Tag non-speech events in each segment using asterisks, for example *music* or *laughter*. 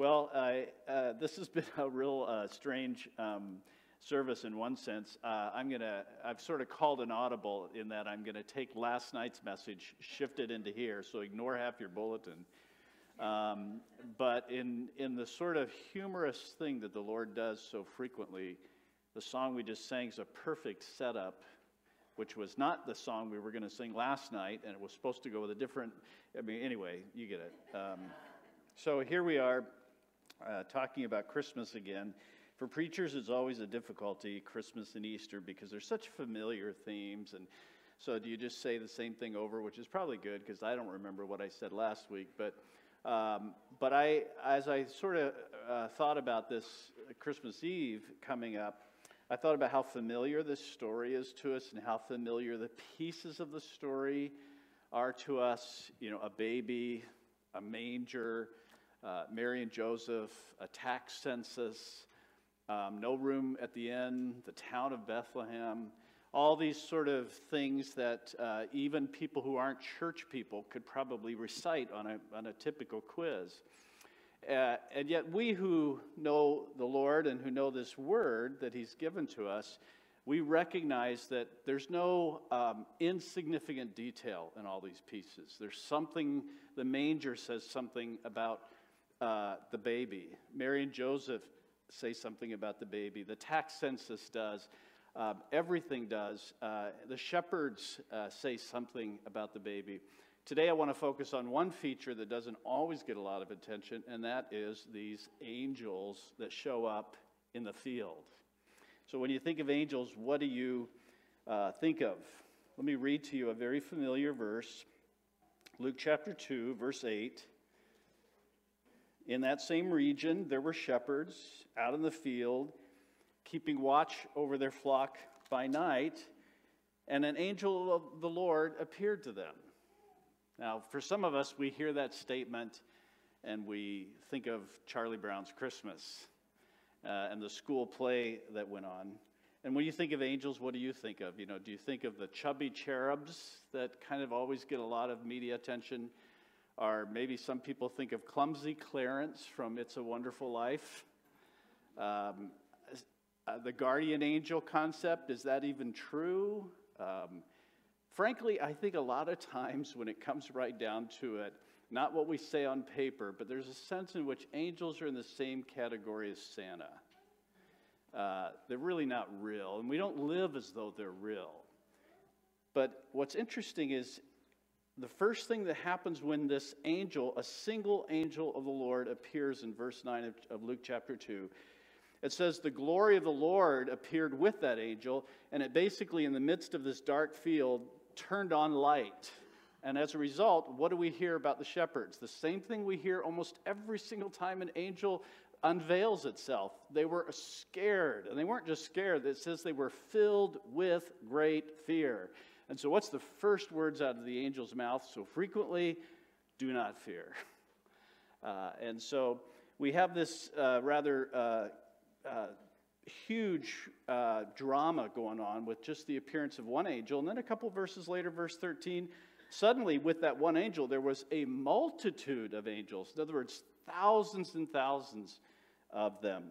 Well, uh, uh, this has been *laughs* a real uh, strange um, service in one sense. Uh, I'm gonna, I've sort of called an audible in that I'm gonna take last night's message, shift it into here, so ignore half your bulletin. Um, but in in the sort of humorous thing that the Lord does so frequently, the song we just sang is a perfect setup which was not the song we were going to sing last night, and it was supposed to go with a different. I mean, anyway, you get it. Um, so here we are uh, talking about Christmas again. For preachers, it's always a difficulty, Christmas and Easter, because they're such familiar themes. And so, do you just say the same thing over, which is probably good because I don't remember what I said last week. But, um, but I, as I sort of uh, thought about this Christmas Eve coming up, I thought about how familiar this story is to us and how familiar the pieces of the story are to us. You know, a baby, a manger, uh, Mary and Joseph, a tax census, um, no room at the inn, the town of Bethlehem, all these sort of things that uh, even people who aren't church people could probably recite on a, on a typical quiz. Uh, and yet, we who know the Lord and who know this word that He's given to us, we recognize that there's no um, insignificant detail in all these pieces. There's something, the manger says something about uh, the baby. Mary and Joseph say something about the baby. The tax census does. Um, everything does. Uh, the shepherds uh, say something about the baby. Today, I want to focus on one feature that doesn't always get a lot of attention, and that is these angels that show up in the field. So, when you think of angels, what do you uh, think of? Let me read to you a very familiar verse Luke chapter 2, verse 8. In that same region, there were shepherds out in the field, keeping watch over their flock by night, and an angel of the Lord appeared to them. Now, for some of us, we hear that statement and we think of Charlie Brown's Christmas uh, and the school play that went on. And when you think of angels, what do you think of? You know, do you think of the chubby cherubs that kind of always get a lot of media attention? Or maybe some people think of clumsy Clarence from It's a Wonderful Life. Um, uh, the guardian angel concept, is that even true? Um, Frankly, I think a lot of times when it comes right down to it, not what we say on paper, but there's a sense in which angels are in the same category as Santa. Uh, they're really not real, and we don't live as though they're real. But what's interesting is the first thing that happens when this angel, a single angel of the Lord, appears in verse 9 of, of Luke chapter 2. It says, The glory of the Lord appeared with that angel, and it basically, in the midst of this dark field, turned on light. And as a result, what do we hear about the shepherds? The same thing we hear almost every single time an angel unveils itself. They were scared, and they weren't just scared, it says they were filled with great fear. And so, what's the first words out of the angel's mouth? So frequently, do not fear. *laughs* Uh, and so, we have this uh, rather uh, uh huge uh, drama going on with just the appearance of one angel. And then a couple verses later, verse 13, suddenly with that one angel, there was a multitude of angels. In other words, thousands and thousands of them.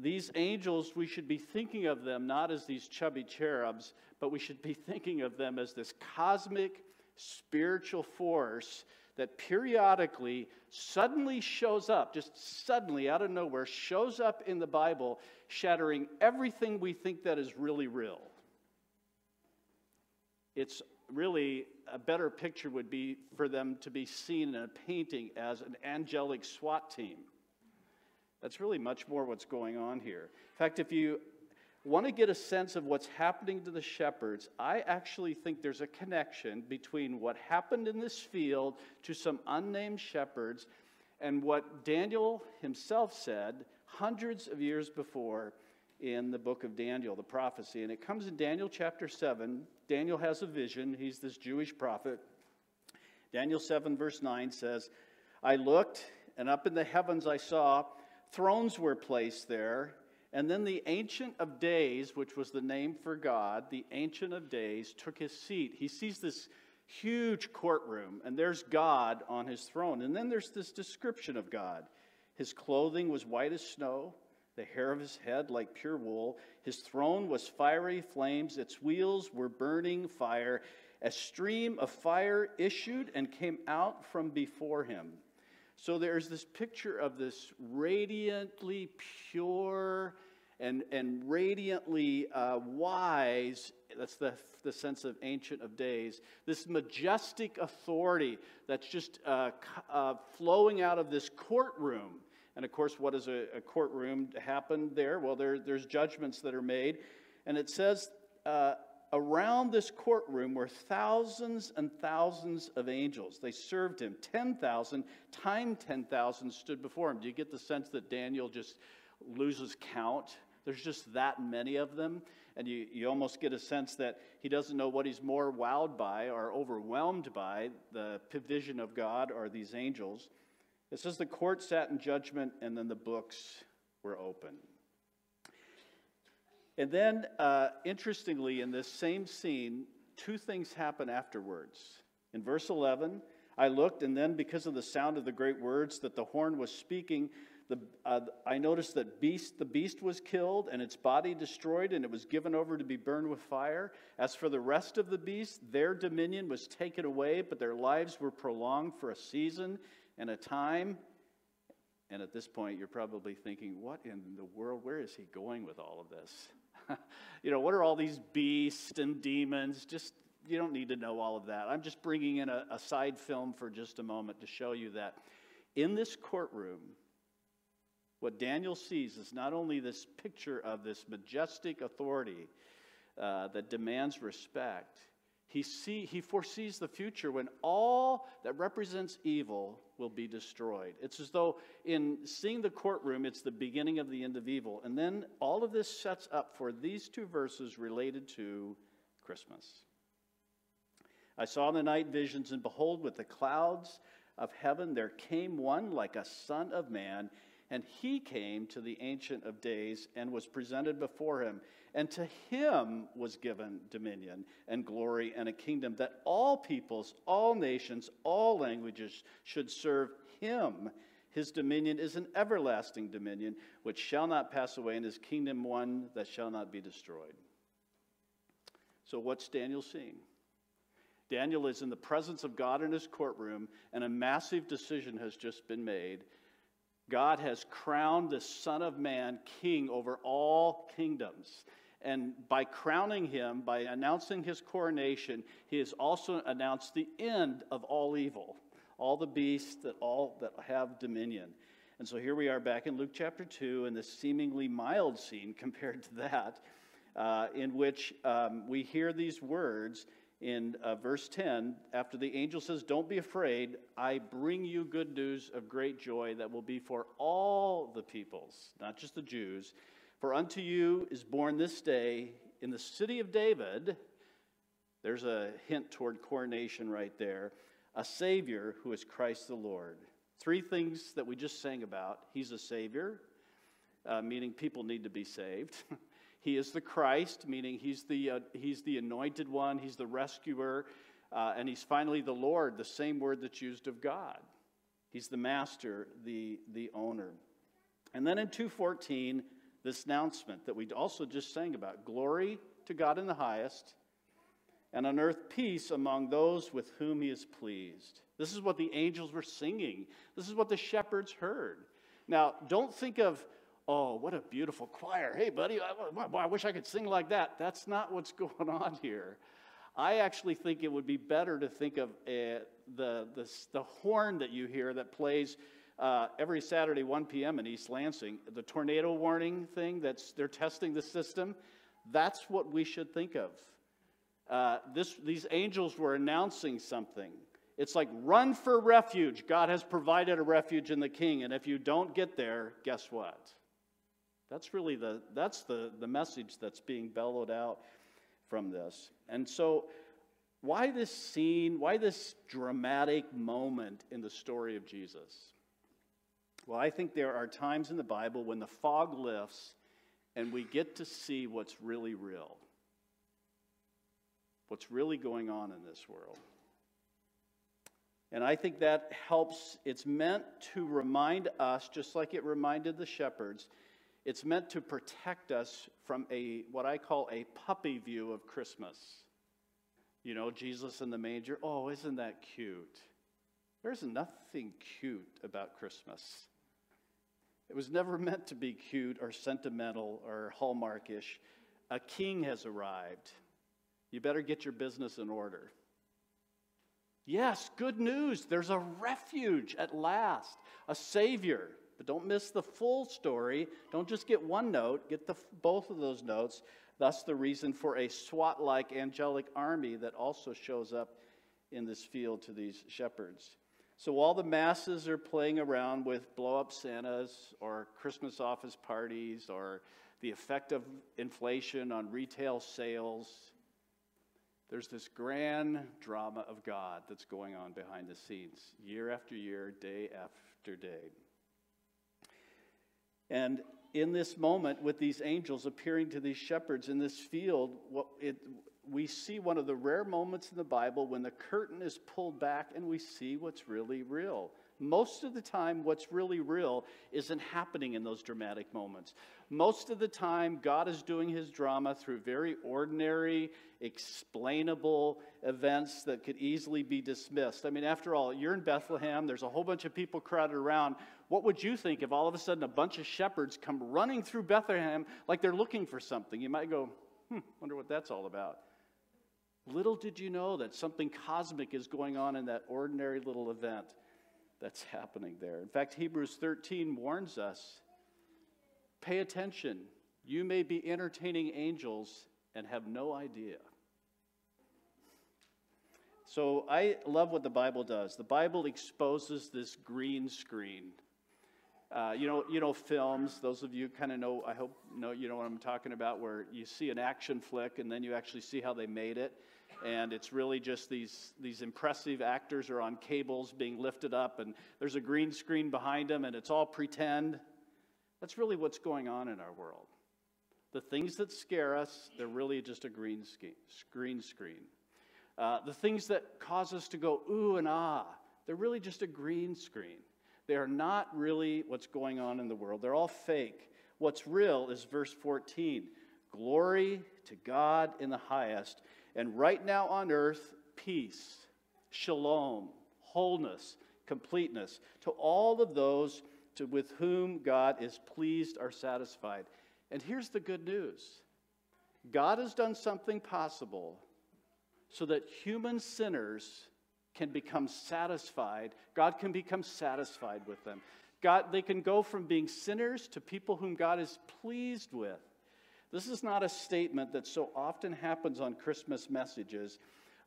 These angels, we should be thinking of them not as these chubby cherubs, but we should be *laughs* thinking of them as this cosmic spiritual force that periodically suddenly shows up, just suddenly out of nowhere, shows up in the Bible, shattering everything we think that is really real. It's really a better picture would be for them to be seen in a painting as an angelic SWAT team. That's really much more what's going on here. In fact, if you want to get a sense of what's happening to the shepherds, I actually think there's a connection between what happened in this field to some unnamed shepherds and what Daniel himself said hundreds of years before in the book of Daniel, the prophecy. And it comes in Daniel chapter 7. Daniel has a vision, he's this Jewish prophet. Daniel 7, verse 9 says, I looked, and up in the heavens I saw thrones were placed there and then the Ancient of Days, which was the name for God, the Ancient of Days, took his seat. He sees this huge courtroom, and there's God on his throne. And then there's this description of God. His clothing was white as snow, the hair of his head like pure wool. His throne was fiery flames, its wheels were burning fire. A stream of fire issued and came out from before him. So there's this picture of this radiantly pure and, and radiantly uh, wise, that's the, the sense of Ancient of Days, this majestic authority that's just uh, uh, flowing out of this courtroom. And of course, what does a, a courtroom happen there? Well, there, there's judgments that are made. And it says, uh, around this courtroom were thousands and thousands of angels. They served him. 10,000 times 10,000 stood before him. Do you get the sense that Daniel just loses count? There's just that many of them. And you, you almost get a sense that he doesn't know what he's more wowed by or overwhelmed by the vision of God or these angels. It says the court sat in judgment and then the books were open. And then, uh, interestingly, in this same scene, two things happen afterwards. In verse 11, I looked, and then because of the sound of the great words that the horn was speaking, the, uh, I noticed that beast, the beast was killed and its body destroyed, and it was given over to be burned with fire. As for the rest of the beasts, their dominion was taken away, but their lives were prolonged for a season and a time. And at this point, you're probably thinking, what in the world? Where is he going with all of this? *laughs* you know, what are all these beasts and demons? Just, you don't need to know all of that. I'm just bringing in a, a side film for just a moment to show you that in this courtroom, what Daniel sees is not only this picture of this majestic authority uh, that demands respect, he, see, he foresees the future when all that represents evil will be destroyed. It's as though in seeing the courtroom, it's the beginning of the end of evil. And then all of this sets up for these two verses related to Christmas. I saw in the night visions, and behold, with the clouds of heaven there came one like a son of man. And he came to the Ancient of Days and was presented before him. And to him was given dominion and glory and a kingdom that all peoples, all nations, all languages should serve him. His dominion is an everlasting dominion which shall not pass away, and his kingdom one that shall not be destroyed. So, what's Daniel seeing? Daniel is in the presence of God in his courtroom, and a massive decision has just been made God has crowned the Son of Man king over all kingdoms. And by crowning him, by announcing his coronation, he has also announced the end of all evil, all the beasts that all that have dominion. And so here we are back in Luke chapter 2 in this seemingly mild scene *laughs* compared to that, uh, in which um, we hear these words in uh, verse 10, after the angel says, Don't be afraid, I bring you good news of great joy that will be for all the peoples, not just the Jews. For unto you is born this day in the city of David, there's a hint toward coronation right there, a Savior who is Christ the Lord. Three things that we just sang about He's a Savior, uh, meaning people need to be saved. *laughs* He is the Christ, meaning he's the, uh, he's the anointed one, he's the rescuer, uh, and he's finally the Lord, the same word that's used of God. He's the master, the, the owner. And then in 214, this announcement that we also just sang about glory to God in the highest, and on earth peace among those with whom he is pleased. This is what the angels were singing. This is what the shepherds heard. Now, don't think of oh, what a beautiful choir. Hey, buddy, I, I, wish I could sing like that. That's not what's *laughs* going on here. I actually think it would be better to think of uh, the, the, the horn that you hear that plays uh, every Saturday, 1 p.m. in East Lansing, the tornado warning thing that's they're testing the system. That's what we should think of. Uh, this, these angels were announcing something. It's like run for refuge. God has provided a refuge in the King, and if you don't get there, guess what? That's really the, that's the, the message that's being bellowed out from this. And so, why this scene, why this dramatic moment in the story of Jesus? Well, I think there are times in the Bible when the fog lifts and we get to see what's really real, what's really going on in this world. And I think that helps. It's meant to remind us, just like it reminded the shepherds, it's meant to protect us from a what I call a puppy view of Christmas. You know, Jesus in the manger. Oh, isn't that cute? There's nothing cute about Christmas. It was never meant to be cute or sentimental or hallmarkish. A king has arrived. You better get your business in order. Yes, good news. There's a refuge at last, a Savior. But don't miss the full story. Don't just get one note, get the, both of those notes. Thus, the reason for a SWAT like angelic army that also shows up in this field to these shepherds. So while the masses are playing around with blow up Santas or Christmas office parties or the effect of inflation on retail sales, there's this grand drama of God that's going on behind the scenes, year after year, day after day. And in this moment, with these angels appearing to these shepherds in this field, it, we see one of the rare moments in the Bible when the curtain is pulled back and we see what's really real. Most of the time, what's really real isn't happening in those dramatic moments. Most of the time, God is doing his drama through very ordinary, explainable events that could easily be dismissed. I mean, after all, you're in Bethlehem, there's a whole bunch of people crowded around. What would you think if all of a sudden a bunch of shepherds come running through Bethlehem like they're looking for something? You might go, hmm, wonder what that's all about. Little did you know that something cosmic is going on in that ordinary little event that's happening there. In fact, Hebrews 13 warns us pay attention. You may be entertaining angels and have no idea. So I love what the Bible does. The Bible exposes this green screen. Uh, you know, you know films. Those of you kind of know. I hope know you know what I'm talking about, where you see an action flick and then you actually see how they made it and it's really just these, these impressive actors are on cables being lifted up, and there's a green screen behind them, and it's all pretend. That's really what's going on in our world. The things that scare us, they're really just a green screen screen. Uh, the things that cause us to go ooh and ah, they're really just a green screen. They are not really what's going on in the world. They're all fake. What's real is verse 14 Glory to God in the highest, and right now on earth, peace, shalom, wholeness, completeness to all of those to, with whom God is pleased or satisfied. And here's the good news God has done something possible so that human sinners can become satisfied. God can become satisfied with them. God, they can go from being sinners to people whom God is pleased with. This is not a statement that so often happens on Christmas messages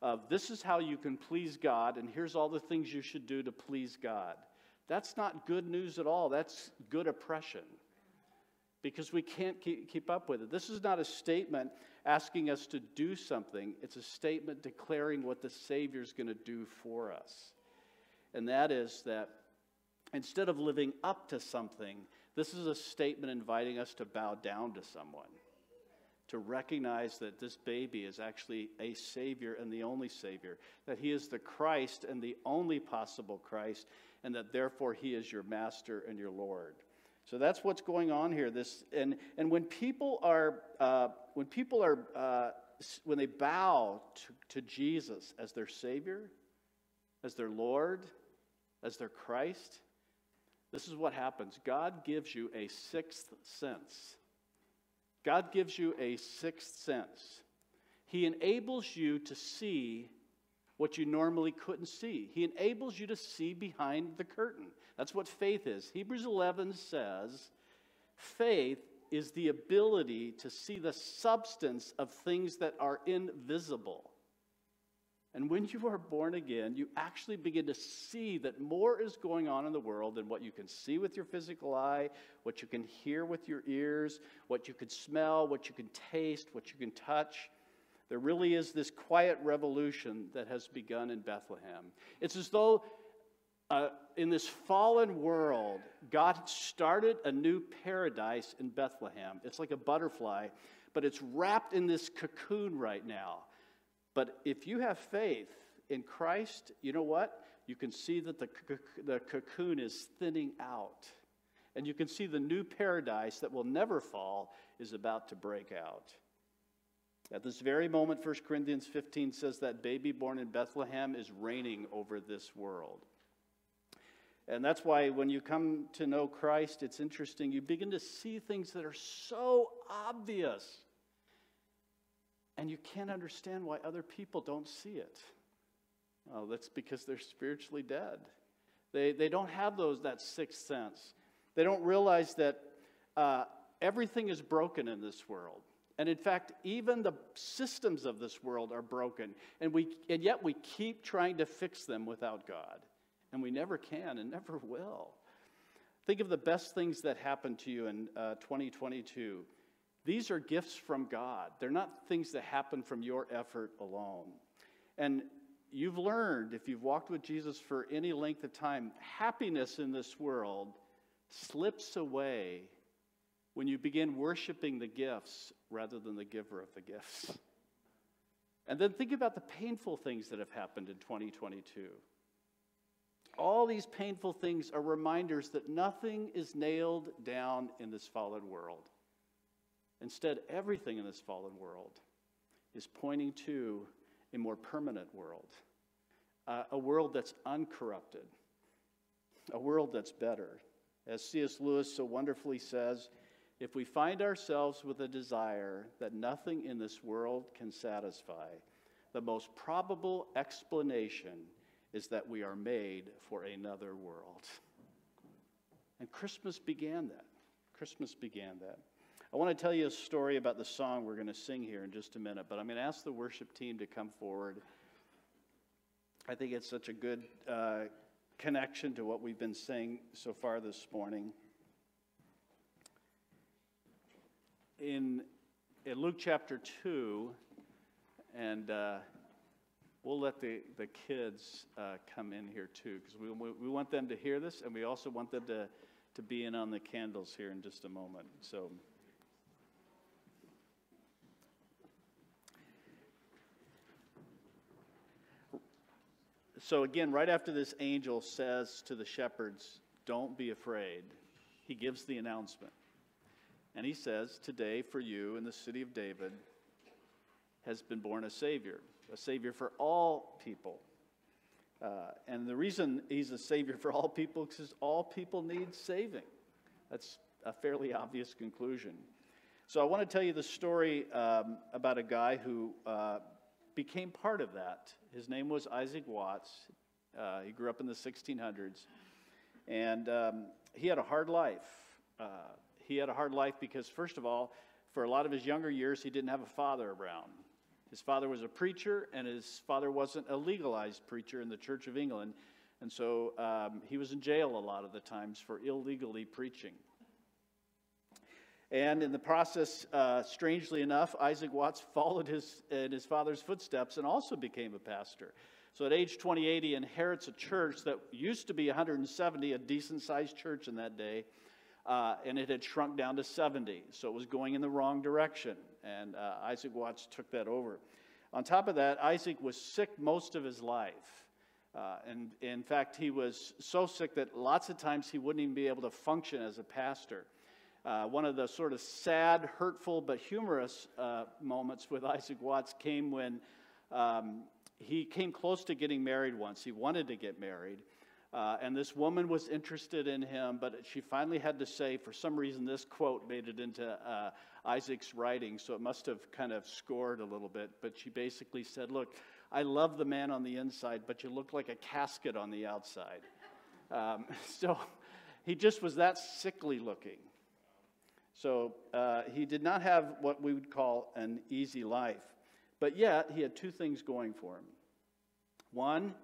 of this is how you can please God, and here's all the things you should do to please God. That's not good news at all. That's good oppression because we can't keep up with it. This is not a statement asking us to do something, it's a statement declaring what the Savior's going to do for us. And that is that instead of living up to something, this is a statement inviting us to bow down to someone to recognize that this baby is actually a Savior and the only Savior, that He is the Christ and the only possible Christ, and that therefore He is your Master and your Lord. So that's what's going on here. This and and when people are uh, when people are uh, when they bow to, to Jesus as their Savior, as their Lord, as their Christ, this is what happens. God gives you a sixth sense God gives you a sixth sense. He enables you to see what you normally couldn't see. He enables you to see behind the curtain. That's what faith is. Hebrews 11 says faith is the ability to see the substance of things that are invisible. And when you are born again, you actually begin to see that more is going on in the world than what you can see with your physical eye, what you can hear with your ears, what you can smell, what you can taste, what you can touch. There really is this quiet revolution that has begun in Bethlehem. It's as though uh, in this fallen world, God started a new paradise in Bethlehem. It's like a butterfly, but it's wrapped in this cocoon right now. But if you have faith in Christ, you know what? you can see that the, the cocoon is thinning out. And you can see the new paradise that will never fall is about to break out. At this very moment, 1 Corinthians 15 says that baby born in Bethlehem is reigning over this world. And that's why when you come to know Christ, it's interesting. You begin to see things that are so obvious. And you can't understand why other people don't see it. Well, that's because they're spiritually dead. They, they don't have those that sixth sense. They don't realize that uh, everything is broken in this world. And in fact, even the systems of this world are broken. And, we, and yet we keep trying to fix them without God. And we never can and never will. Think of the best things that happened to you in uh, 2022. These are gifts from God. They're not things that happen from your effort alone. And you've learned, if you've walked with Jesus for any length of time, happiness in this world slips away when you begin worshiping the gifts rather than the giver of the gifts. And then think about the painful things that have happened in 2022. All these painful things are reminders that nothing is nailed down in this fallen world. Instead, everything in this fallen world is pointing to a more permanent world, uh, a world that's uncorrupted, a world that's better. As C.S. Lewis so wonderfully says, if we find ourselves with a desire that nothing in this world can satisfy, the most probable explanation is that we are made for another world. And Christmas began that. Christmas began that. I want to tell you a story about the song we're going to sing here in just a minute, but I'm going to ask the worship team to come forward. I think it's such a good uh, connection to what we've been saying so far this morning. In, in Luke chapter 2, and uh, we'll let the, the kids uh, come in here too, because we, we want them to hear this, and we also want them to, to be in on the candles here in just a moment. So. So, again, right after this angel says to the shepherds, Don't be afraid, he gives the announcement. And he says, Today for you in the city of David has been born a Savior a Savior for all people. Uh, and the reason he's a Savior for all people is all people need saving. That's a fairly obvious conclusion. So I want to tell you the story um, about a guy who uh, became part of that. His name was Isaac Watts. Uh, he grew up in the 1600s. And um, he had a hard life. Uh, he had a hard life because, first of all, for a lot of his younger years, he didn't have a father around. His father was a preacher, and his father wasn't a legalized preacher in the Church of England. And so um, he was in jail a lot of the times for illegally preaching. And in the process, uh, strangely enough, Isaac Watts *laughs* followed his, in his father's footsteps and also became a pastor. So at age 28, he inherits a church that used to be 170, a decent sized church in that day, uh, and it had shrunk down to 70. So it was going in the wrong direction and uh, Isaac Watts took that over. On top of that, Isaac was sick most of his life. Uh, and in fact, he was so sick that lots of times he wouldn't even be able to function as a pastor. Uh, one of the sort of sad, hurtful, but humorous uh, moments with Isaac Watts came when um, he came close to getting married once. He wanted to get married. Uh, and this woman was interested in him, but she finally had to say, for some reason, this quote made it into uh, Isaac's writing, so it must have kind of scored a little bit. But she basically said, Look, I love the man on the inside, but you look like a casket on the outside. *laughs* Um, *laughs* so he just was that sickly looking. So uh, he did not have what we would call an easy life. But yet, he had two things going for him. One,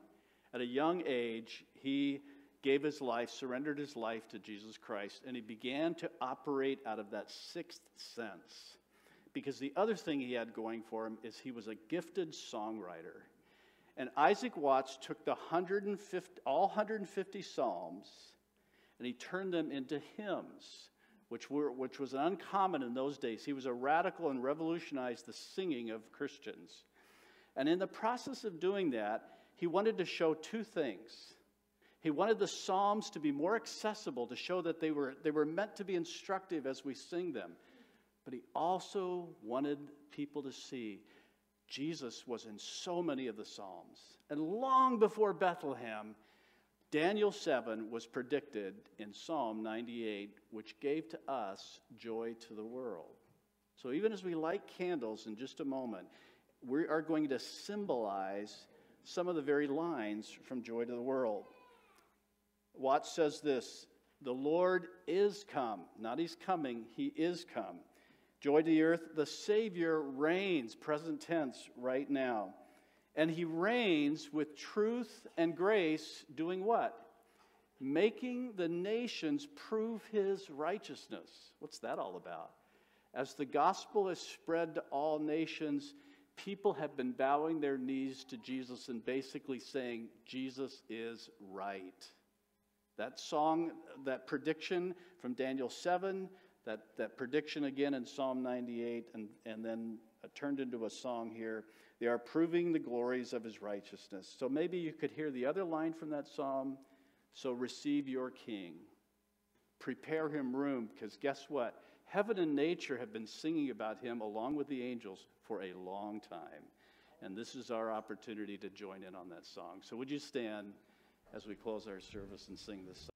at a young age, he gave his life, surrendered his life to Jesus Christ, and he began to operate out of that sixth sense. Because the other thing he had going for him is he was a gifted songwriter. And Isaac Watts took the 150, all 150 Psalms and he turned them into hymns, which, were, which was uncommon in those days. He was a radical and revolutionized the singing of Christians. And in the process of doing that, he wanted to show two things. He wanted the Psalms to be more accessible, to show that they were, they were meant to be instructive as we sing them. But he also wanted people to see Jesus was in so many of the Psalms. And long before Bethlehem, Daniel 7 was predicted in Psalm 98, which gave to us joy to the world. So even as we light candles in just a moment, we are going to symbolize some of the very lines from Joy to the World. Watts says this The Lord is come, not He's coming, He is come. Joy to the earth, the Savior reigns, present tense, right now. And He reigns with truth and grace, doing what? Making the nations prove His righteousness. What's that all about? As the gospel is spread to all nations, people have been bowing their knees to Jesus and basically saying, Jesus is right. That song, that prediction from Daniel 7, that, that prediction again in Psalm 98, and, and then uh, turned into a song here. They are proving the glories of his righteousness. So maybe you could hear the other line from that psalm. So receive your king. Prepare him room, because guess what? Heaven and nature have been singing about him along with the angels for a long time. And this is our opportunity to join in on that song. So would you stand as we close our service and sing this song?